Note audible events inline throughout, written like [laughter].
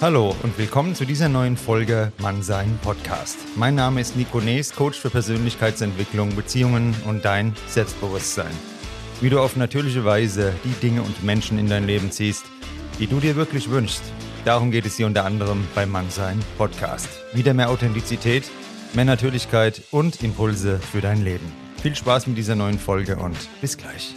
Hallo und willkommen zu dieser neuen Folge Mannsein Podcast. Mein Name ist Nico Nees, Coach für Persönlichkeitsentwicklung, Beziehungen und dein Selbstbewusstsein. Wie du auf natürliche Weise die Dinge und Menschen in dein Leben ziehst, die du dir wirklich wünschst. Darum geht es hier unter anderem beim Mannsein Podcast. Wieder mehr Authentizität, mehr Natürlichkeit und Impulse für dein Leben. Viel Spaß mit dieser neuen Folge und bis gleich.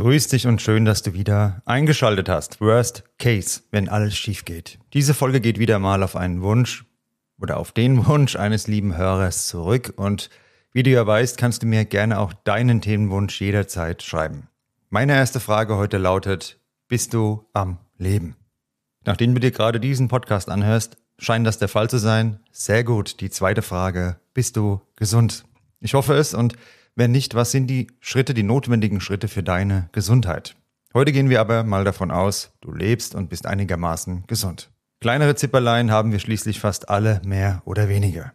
Grüß dich und schön, dass du wieder eingeschaltet hast. Worst Case, wenn alles schief geht. Diese Folge geht wieder mal auf einen Wunsch oder auf den [laughs] Wunsch eines lieben Hörers zurück und wie du ja weißt, kannst du mir gerne auch deinen Themenwunsch jederzeit schreiben. Meine erste Frage heute lautet, bist du am Leben? Nachdem du dir gerade diesen Podcast anhörst, scheint das der Fall zu sein. Sehr gut. Die zweite Frage, bist du gesund? Ich hoffe es und wenn nicht, was sind die Schritte, die notwendigen Schritte für deine Gesundheit? Heute gehen wir aber mal davon aus, du lebst und bist einigermaßen gesund. Kleinere Zipperlein haben wir schließlich fast alle mehr oder weniger.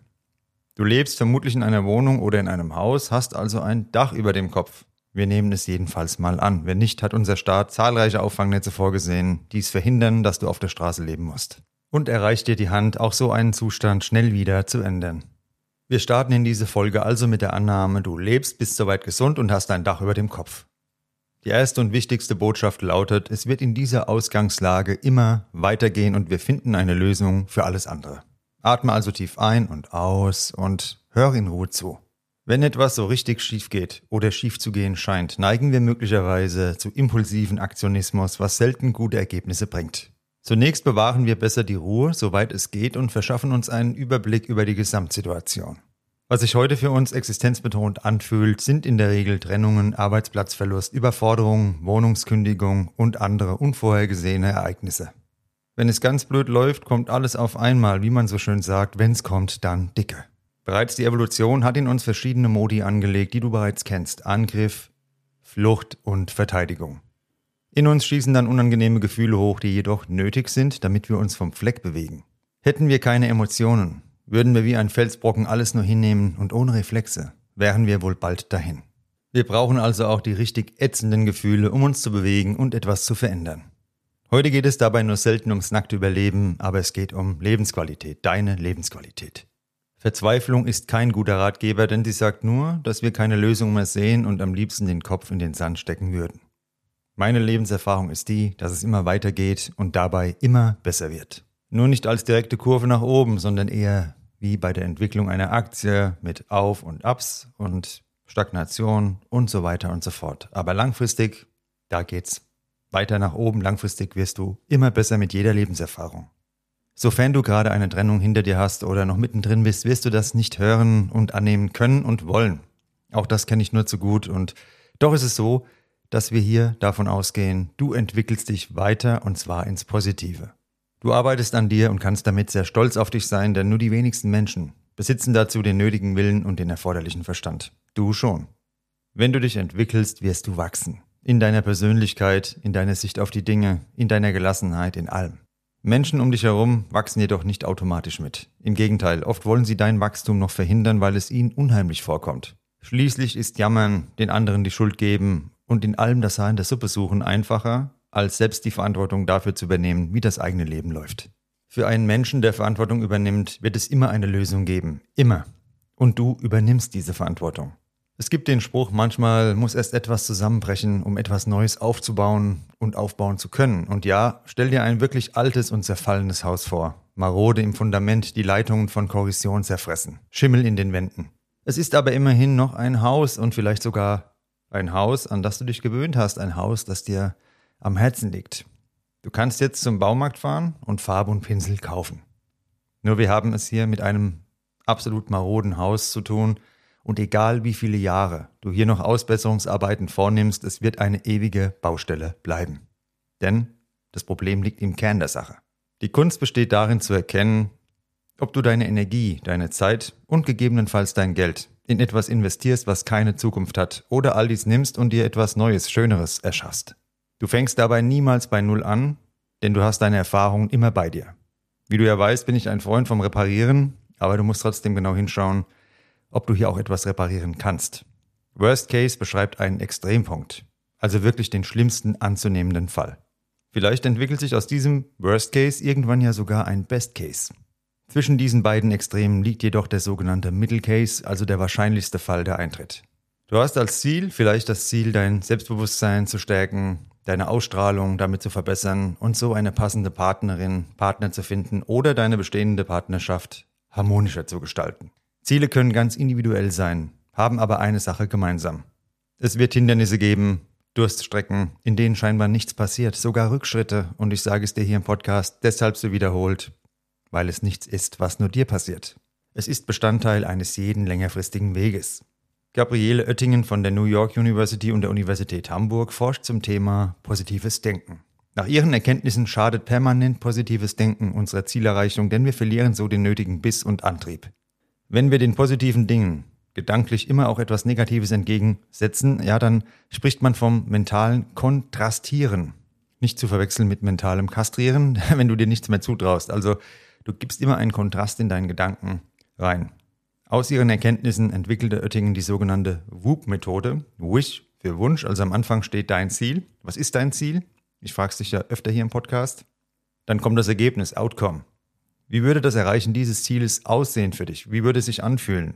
Du lebst vermutlich in einer Wohnung oder in einem Haus, hast also ein Dach über dem Kopf. Wir nehmen es jedenfalls mal an. Wenn nicht, hat unser Staat zahlreiche Auffangnetze vorgesehen, die es verhindern, dass du auf der Straße leben musst. Und erreicht dir die Hand, auch so einen Zustand schnell wieder zu ändern. Wir starten in diese Folge also mit der Annahme, du lebst, bist soweit gesund und hast ein Dach über dem Kopf. Die erste und wichtigste Botschaft lautet, es wird in dieser Ausgangslage immer weitergehen und wir finden eine Lösung für alles andere. Atme also tief ein und aus und hör in Ruhe zu. Wenn etwas so richtig schief geht oder schief zu gehen scheint, neigen wir möglicherweise zu impulsiven Aktionismus, was selten gute Ergebnisse bringt. Zunächst bewahren wir besser die Ruhe, soweit es geht, und verschaffen uns einen Überblick über die Gesamtsituation. Was sich heute für uns existenzbetont anfühlt, sind in der Regel Trennungen, Arbeitsplatzverlust, Überforderung, Wohnungskündigung und andere unvorhergesehene Ereignisse. Wenn es ganz blöd läuft, kommt alles auf einmal, wie man so schön sagt, wenn's kommt, dann dicke. Bereits die Evolution hat in uns verschiedene Modi angelegt, die du bereits kennst. Angriff, Flucht und Verteidigung. In uns schießen dann unangenehme Gefühle hoch, die jedoch nötig sind, damit wir uns vom Fleck bewegen. Hätten wir keine Emotionen, würden wir wie ein Felsbrocken alles nur hinnehmen und ohne Reflexe, wären wir wohl bald dahin. Wir brauchen also auch die richtig ätzenden Gefühle, um uns zu bewegen und etwas zu verändern. Heute geht es dabei nur selten ums nackte Überleben, aber es geht um Lebensqualität, deine Lebensqualität. Verzweiflung ist kein guter Ratgeber, denn sie sagt nur, dass wir keine Lösung mehr sehen und am liebsten den Kopf in den Sand stecken würden. Meine Lebenserfahrung ist die, dass es immer weitergeht und dabei immer besser wird. Nur nicht als direkte Kurve nach oben, sondern eher wie bei der Entwicklung einer Aktie mit Auf und Ups und Stagnation und so weiter und so fort. Aber langfristig, da geht's weiter nach oben. Langfristig wirst du immer besser mit jeder Lebenserfahrung. Sofern du gerade eine Trennung hinter dir hast oder noch mittendrin bist, wirst du das nicht hören und annehmen können und wollen. Auch das kenne ich nur zu gut und doch ist es so, dass wir hier davon ausgehen, du entwickelst dich weiter und zwar ins Positive. Du arbeitest an dir und kannst damit sehr stolz auf dich sein, denn nur die wenigsten Menschen besitzen dazu den nötigen Willen und den erforderlichen Verstand. Du schon. Wenn du dich entwickelst, wirst du wachsen. In deiner Persönlichkeit, in deiner Sicht auf die Dinge, in deiner Gelassenheit, in allem. Menschen um dich herum wachsen jedoch nicht automatisch mit. Im Gegenteil, oft wollen sie dein Wachstum noch verhindern, weil es ihnen unheimlich vorkommt. Schließlich ist Jammern, den anderen die Schuld geben und in allem das Haar in der Suppe suchen einfacher, als selbst die Verantwortung dafür zu übernehmen, wie das eigene Leben läuft. Für einen Menschen, der Verantwortung übernimmt, wird es immer eine Lösung geben. Immer. Und du übernimmst diese Verantwortung. Es gibt den Spruch, manchmal muss erst etwas zusammenbrechen, um etwas Neues aufzubauen und aufbauen zu können. Und ja, stell dir ein wirklich altes und zerfallenes Haus vor. Marode im Fundament, die Leitungen von Korrosion zerfressen. Schimmel in den Wänden. Es ist aber immerhin noch ein Haus und vielleicht sogar ein Haus, an das du dich gewöhnt hast, ein Haus, das dir am Herzen liegt. Du kannst jetzt zum Baumarkt fahren und Farbe und Pinsel kaufen. Nur wir haben es hier mit einem absolut maroden Haus zu tun und egal wie viele Jahre du hier noch Ausbesserungsarbeiten vornimmst, es wird eine ewige Baustelle bleiben. Denn das Problem liegt im Kern der Sache. Die Kunst besteht darin zu erkennen, ob du deine Energie, deine Zeit und gegebenenfalls dein Geld in etwas investierst, was keine Zukunft hat, oder all dies nimmst und dir etwas Neues, Schöneres erschaffst. Du fängst dabei niemals bei Null an, denn du hast deine Erfahrungen immer bei dir. Wie du ja weißt, bin ich ein Freund vom Reparieren, aber du musst trotzdem genau hinschauen, ob du hier auch etwas reparieren kannst. Worst Case beschreibt einen Extrempunkt. Also wirklich den schlimmsten anzunehmenden Fall. Vielleicht entwickelt sich aus diesem Worst Case irgendwann ja sogar ein Best Case. Zwischen diesen beiden Extremen liegt jedoch der sogenannte Middle Case, also der wahrscheinlichste Fall, der eintritt. Du hast als Ziel vielleicht das Ziel, dein Selbstbewusstsein zu stärken, deine Ausstrahlung damit zu verbessern und so eine passende Partnerin, Partner zu finden oder deine bestehende Partnerschaft harmonischer zu gestalten. Ziele können ganz individuell sein, haben aber eine Sache gemeinsam. Es wird Hindernisse geben, Durststrecken, in denen scheinbar nichts passiert, sogar Rückschritte, und ich sage es dir hier im Podcast deshalb so wiederholt, weil es nichts ist, was nur dir passiert. Es ist Bestandteil eines jeden längerfristigen Weges. Gabriele Oettingen von der New York University und der Universität Hamburg forscht zum Thema positives Denken. Nach ihren Erkenntnissen schadet permanent positives Denken unserer Zielerreichung, denn wir verlieren so den nötigen Biss und Antrieb. Wenn wir den positiven Dingen gedanklich immer auch etwas Negatives entgegensetzen, ja, dann spricht man vom mentalen Kontrastieren. Nicht zu verwechseln mit mentalem Kastrieren, [laughs] wenn du dir nichts mehr zutraust. Also du gibst immer einen Kontrast in deinen Gedanken rein. Aus ihren Erkenntnissen entwickelte Oettingen die sogenannte WOOP-Methode. Wish für Wunsch, also am Anfang steht dein Ziel. Was ist dein Ziel? Ich frage dich ja öfter hier im Podcast. Dann kommt das Ergebnis, Outcome. Wie würde das Erreichen dieses Zieles aussehen für dich? Wie würde es sich anfühlen?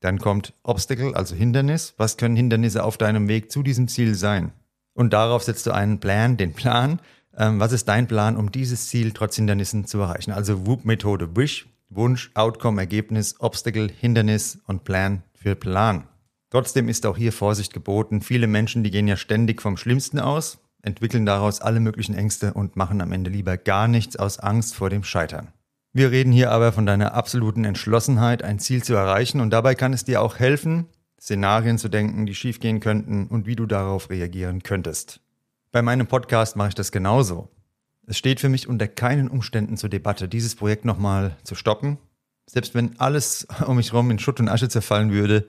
Dann kommt Obstacle, also Hindernis. Was können Hindernisse auf deinem Weg zu diesem Ziel sein? Und darauf setzt du einen Plan, den Plan. Ähm, was ist dein Plan, um dieses Ziel trotz Hindernissen zu erreichen? Also WOOP-Methode, Wish, Wunsch, Outcome, Ergebnis, Obstacle, Hindernis und Plan für Plan. Trotzdem ist auch hier Vorsicht geboten. Viele Menschen, die gehen ja ständig vom Schlimmsten aus, entwickeln daraus alle möglichen Ängste und machen am Ende lieber gar nichts aus Angst vor dem Scheitern. Wir reden hier aber von deiner absoluten Entschlossenheit, ein Ziel zu erreichen und dabei kann es dir auch helfen, Szenarien zu denken, die schiefgehen könnten und wie du darauf reagieren könntest. Bei meinem Podcast mache ich das genauso. Es steht für mich unter keinen Umständen zur Debatte, dieses Projekt nochmal zu stoppen. Selbst wenn alles [laughs] um mich herum in Schutt und Asche zerfallen würde,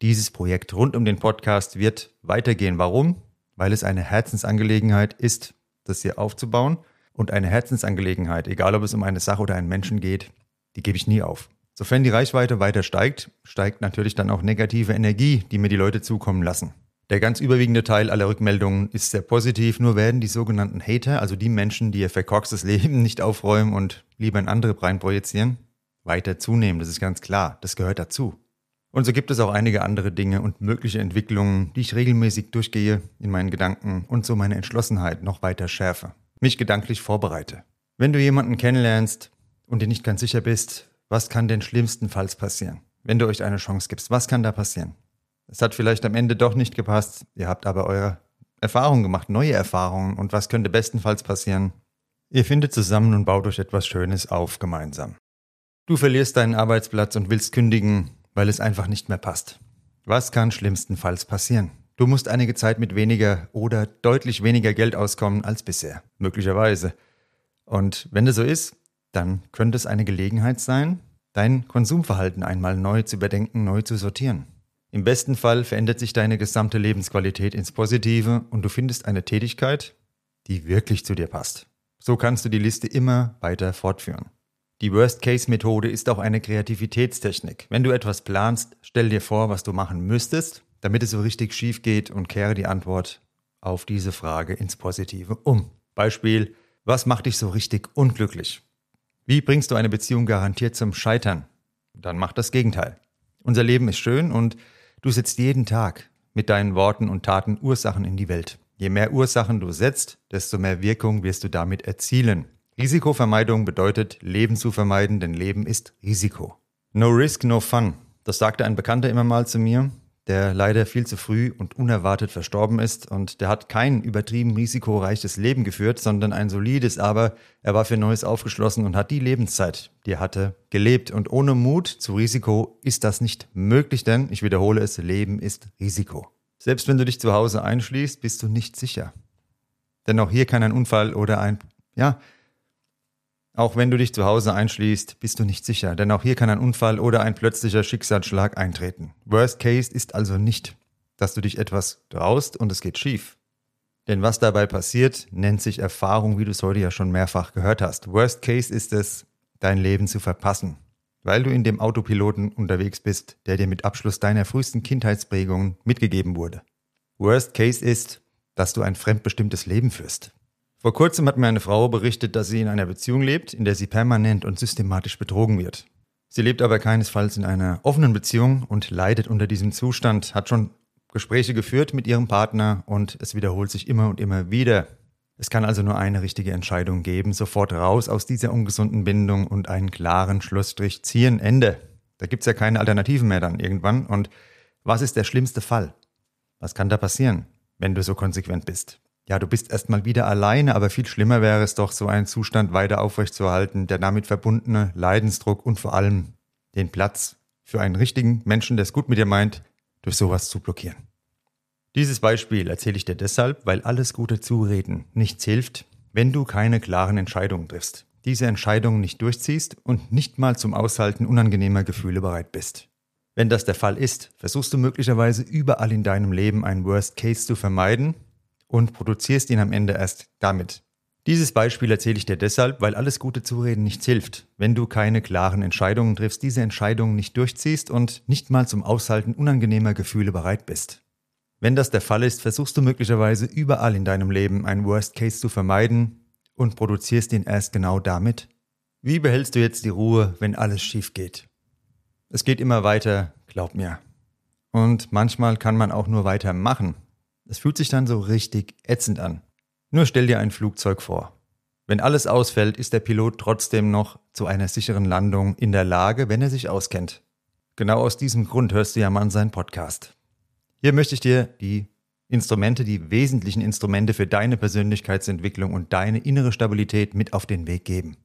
dieses Projekt rund um den Podcast wird weitergehen. Warum? Weil es eine Herzensangelegenheit ist, das hier aufzubauen. Und eine Herzensangelegenheit, egal ob es um eine Sache oder einen Menschen geht, die gebe ich nie auf. Sofern die Reichweite weiter steigt, steigt natürlich dann auch negative Energie, die mir die Leute zukommen lassen. Der ganz überwiegende Teil aller Rückmeldungen ist sehr positiv, nur werden die sogenannten Hater, also die Menschen, die ihr verkorkstes [laughs] Leben nicht aufräumen und lieber in andere rein projizieren, weiter zunehmen. Das ist ganz klar, das gehört dazu. Und so gibt es auch einige andere Dinge und mögliche Entwicklungen, die ich regelmäßig durchgehe in meinen Gedanken und so meine Entschlossenheit noch weiter schärfe, mich gedanklich vorbereite. Wenn du jemanden kennenlernst und dir nicht ganz sicher bist, was kann denn schlimmstenfalls passieren? Wenn du euch eine Chance gibst, was kann da passieren? Es hat vielleicht am Ende doch nicht gepasst. Ihr habt aber eure Erfahrungen gemacht, neue Erfahrungen. Und was könnte bestenfalls passieren? Ihr findet zusammen und baut euch etwas Schönes auf gemeinsam. Du verlierst deinen Arbeitsplatz und willst kündigen, weil es einfach nicht mehr passt. Was kann schlimmstenfalls passieren? Du musst einige Zeit mit weniger oder deutlich weniger Geld auskommen als bisher. Möglicherweise. Und wenn das so ist, dann könnte es eine Gelegenheit sein, dein Konsumverhalten einmal neu zu überdenken, neu zu sortieren. Im besten Fall verändert sich deine gesamte Lebensqualität ins Positive und du findest eine Tätigkeit, die wirklich zu dir passt. So kannst du die Liste immer weiter fortführen. Die Worst-Case-Methode ist auch eine Kreativitätstechnik. Wenn du etwas planst, stell dir vor, was du machen müsstest, damit es so richtig schief geht und kehre die Antwort auf diese Frage ins Positive um. Beispiel, was macht dich so richtig unglücklich? Wie bringst du eine Beziehung garantiert zum Scheitern? Dann mach das Gegenteil. Unser Leben ist schön und Du setzt jeden Tag mit deinen Worten und Taten Ursachen in die Welt. Je mehr Ursachen du setzt, desto mehr Wirkung wirst du damit erzielen. Risikovermeidung bedeutet, Leben zu vermeiden, denn Leben ist Risiko. No risk, no fun. Das sagte ein Bekannter immer mal zu mir der leider viel zu früh und unerwartet verstorben ist. Und der hat kein übertrieben risikoreiches Leben geführt, sondern ein solides, aber er war für Neues aufgeschlossen und hat die Lebenszeit, die er hatte, gelebt. Und ohne Mut zu Risiko ist das nicht möglich, denn, ich wiederhole es, Leben ist Risiko. Selbst wenn du dich zu Hause einschließt, bist du nicht sicher. Denn auch hier kann ein Unfall oder ein, ja, auch wenn du dich zu Hause einschließt, bist du nicht sicher, denn auch hier kann ein Unfall oder ein plötzlicher Schicksalsschlag eintreten. Worst Case ist also nicht, dass du dich etwas traust und es geht schief. Denn was dabei passiert, nennt sich Erfahrung, wie du es heute ja schon mehrfach gehört hast. Worst Case ist es, dein Leben zu verpassen, weil du in dem Autopiloten unterwegs bist, der dir mit Abschluss deiner frühesten Kindheitsprägungen mitgegeben wurde. Worst Case ist, dass du ein fremdbestimmtes Leben führst. Vor kurzem hat mir eine Frau berichtet, dass sie in einer Beziehung lebt, in der sie permanent und systematisch betrogen wird. Sie lebt aber keinesfalls in einer offenen Beziehung und leidet unter diesem Zustand, hat schon Gespräche geführt mit ihrem Partner und es wiederholt sich immer und immer wieder. Es kann also nur eine richtige Entscheidung geben, sofort raus aus dieser ungesunden Bindung und einen klaren Schlussstrich ziehen, Ende. Da gibt's ja keine Alternativen mehr dann irgendwann. Und was ist der schlimmste Fall? Was kann da passieren, wenn du so konsequent bist? Ja, du bist erstmal wieder alleine, aber viel schlimmer wäre es doch, so einen Zustand weiter aufrechtzuerhalten, der damit verbundene Leidensdruck und vor allem den Platz für einen richtigen Menschen, der es gut mit dir meint, durch sowas zu blockieren. Dieses Beispiel erzähle ich dir deshalb, weil alles gute Zureden nichts hilft, wenn du keine klaren Entscheidungen triffst, diese Entscheidungen nicht durchziehst und nicht mal zum Aushalten unangenehmer Gefühle bereit bist. Wenn das der Fall ist, versuchst du möglicherweise überall in deinem Leben einen Worst Case zu vermeiden und produzierst ihn am Ende erst damit. Dieses Beispiel erzähle ich dir deshalb, weil alles gute Zureden nichts hilft, wenn du keine klaren Entscheidungen triffst, diese Entscheidungen nicht durchziehst und nicht mal zum Aushalten unangenehmer Gefühle bereit bist. Wenn das der Fall ist, versuchst du möglicherweise überall in deinem Leben einen Worst Case zu vermeiden und produzierst ihn erst genau damit. Wie behältst du jetzt die Ruhe, wenn alles schief geht? Es geht immer weiter, glaub mir. Und manchmal kann man auch nur weitermachen. Es fühlt sich dann so richtig ätzend an. Nur stell dir ein Flugzeug vor. Wenn alles ausfällt, ist der Pilot trotzdem noch zu einer sicheren Landung in der Lage, wenn er sich auskennt. Genau aus diesem Grund hörst du ja mal seinen Podcast. Hier möchte ich dir die Instrumente, die wesentlichen Instrumente für deine Persönlichkeitsentwicklung und deine innere Stabilität mit auf den Weg geben.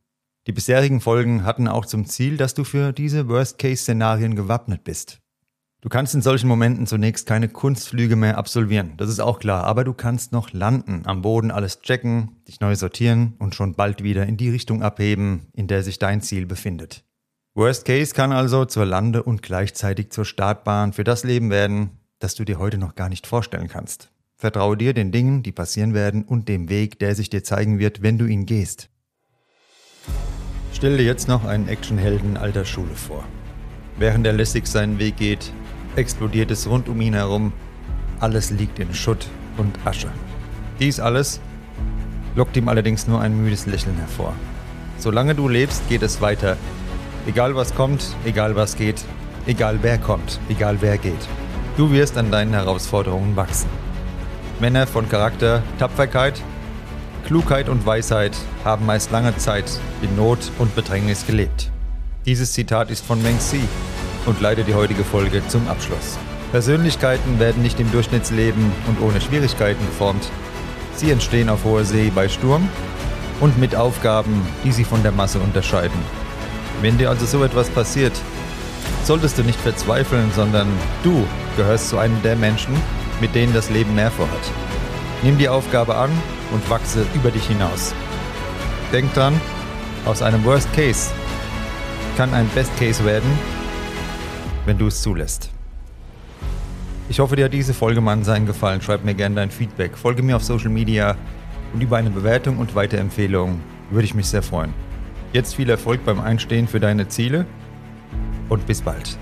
Die bisherigen Folgen hatten auch zum Ziel, dass du für diese Worst-Case-Szenarien gewappnet bist. Du kannst in solchen Momenten zunächst keine Kunstflüge mehr absolvieren, das ist auch klar, aber du kannst noch landen, am Boden alles checken, dich neu sortieren und schon bald wieder in die Richtung abheben, in der sich dein Ziel befindet. Worst Case kann also zur Lande- und gleichzeitig zur Startbahn für das Leben werden, das du dir heute noch gar nicht vorstellen kannst. Vertraue dir den Dingen, die passieren werden und dem Weg, der sich dir zeigen wird, wenn du ihn gehst. Stell dir jetzt noch einen Actionhelden alter Schule vor. Während er lässig seinen Weg geht, explodiert es rund um ihn herum. Alles liegt in Schutt und Asche. Dies alles lockt ihm allerdings nur ein müdes Lächeln hervor. Solange du lebst, geht es weiter. Egal was kommt, egal was geht, egal wer kommt, egal wer geht. Du wirst an deinen Herausforderungen wachsen. Männer von Charakter, Tapferkeit, Klugheit und Weisheit haben meist lange Zeit in Not und Bedrängnis gelebt. Dieses Zitat ist von Meng Si und leite die heutige Folge zum Abschluss. Persönlichkeiten werden nicht im Durchschnittsleben und ohne Schwierigkeiten geformt. Sie entstehen auf hoher See bei Sturm und mit Aufgaben, die sie von der Masse unterscheiden. Wenn dir also so etwas passiert, solltest du nicht verzweifeln, sondern du gehörst zu einem der Menschen, mit denen das Leben mehr vorhat. Nimm die Aufgabe an und wachse über dich hinaus. Denk dran, aus einem Worst Case kann ein Best Case werden, wenn du es zulässt. Ich hoffe, dir hat diese Folge mal sein gefallen. Schreib mir gerne dein Feedback. Folge mir auf Social Media und über eine Bewertung und Weiterempfehlung würde ich mich sehr freuen. Jetzt viel Erfolg beim Einstehen für deine Ziele und bis bald.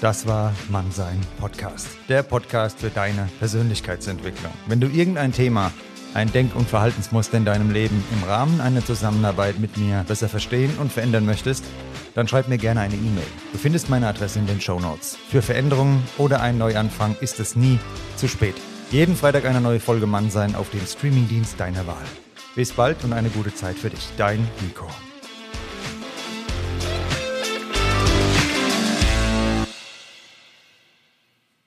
Das war Mannsein Podcast, der Podcast für deine Persönlichkeitsentwicklung. Wenn du irgendein Thema ein Denk- und Verhaltensmuster in deinem Leben im Rahmen einer Zusammenarbeit mit mir besser verstehen und verändern möchtest, dann schreib mir gerne eine E-Mail. Du findest meine Adresse in den Show Notes. Für Veränderungen oder einen Neuanfang ist es nie zu spät. Jeden Freitag eine neue Folge Mann sein auf dem Streamingdienst deiner Wahl. Bis bald und eine gute Zeit für dich. Dein Nico.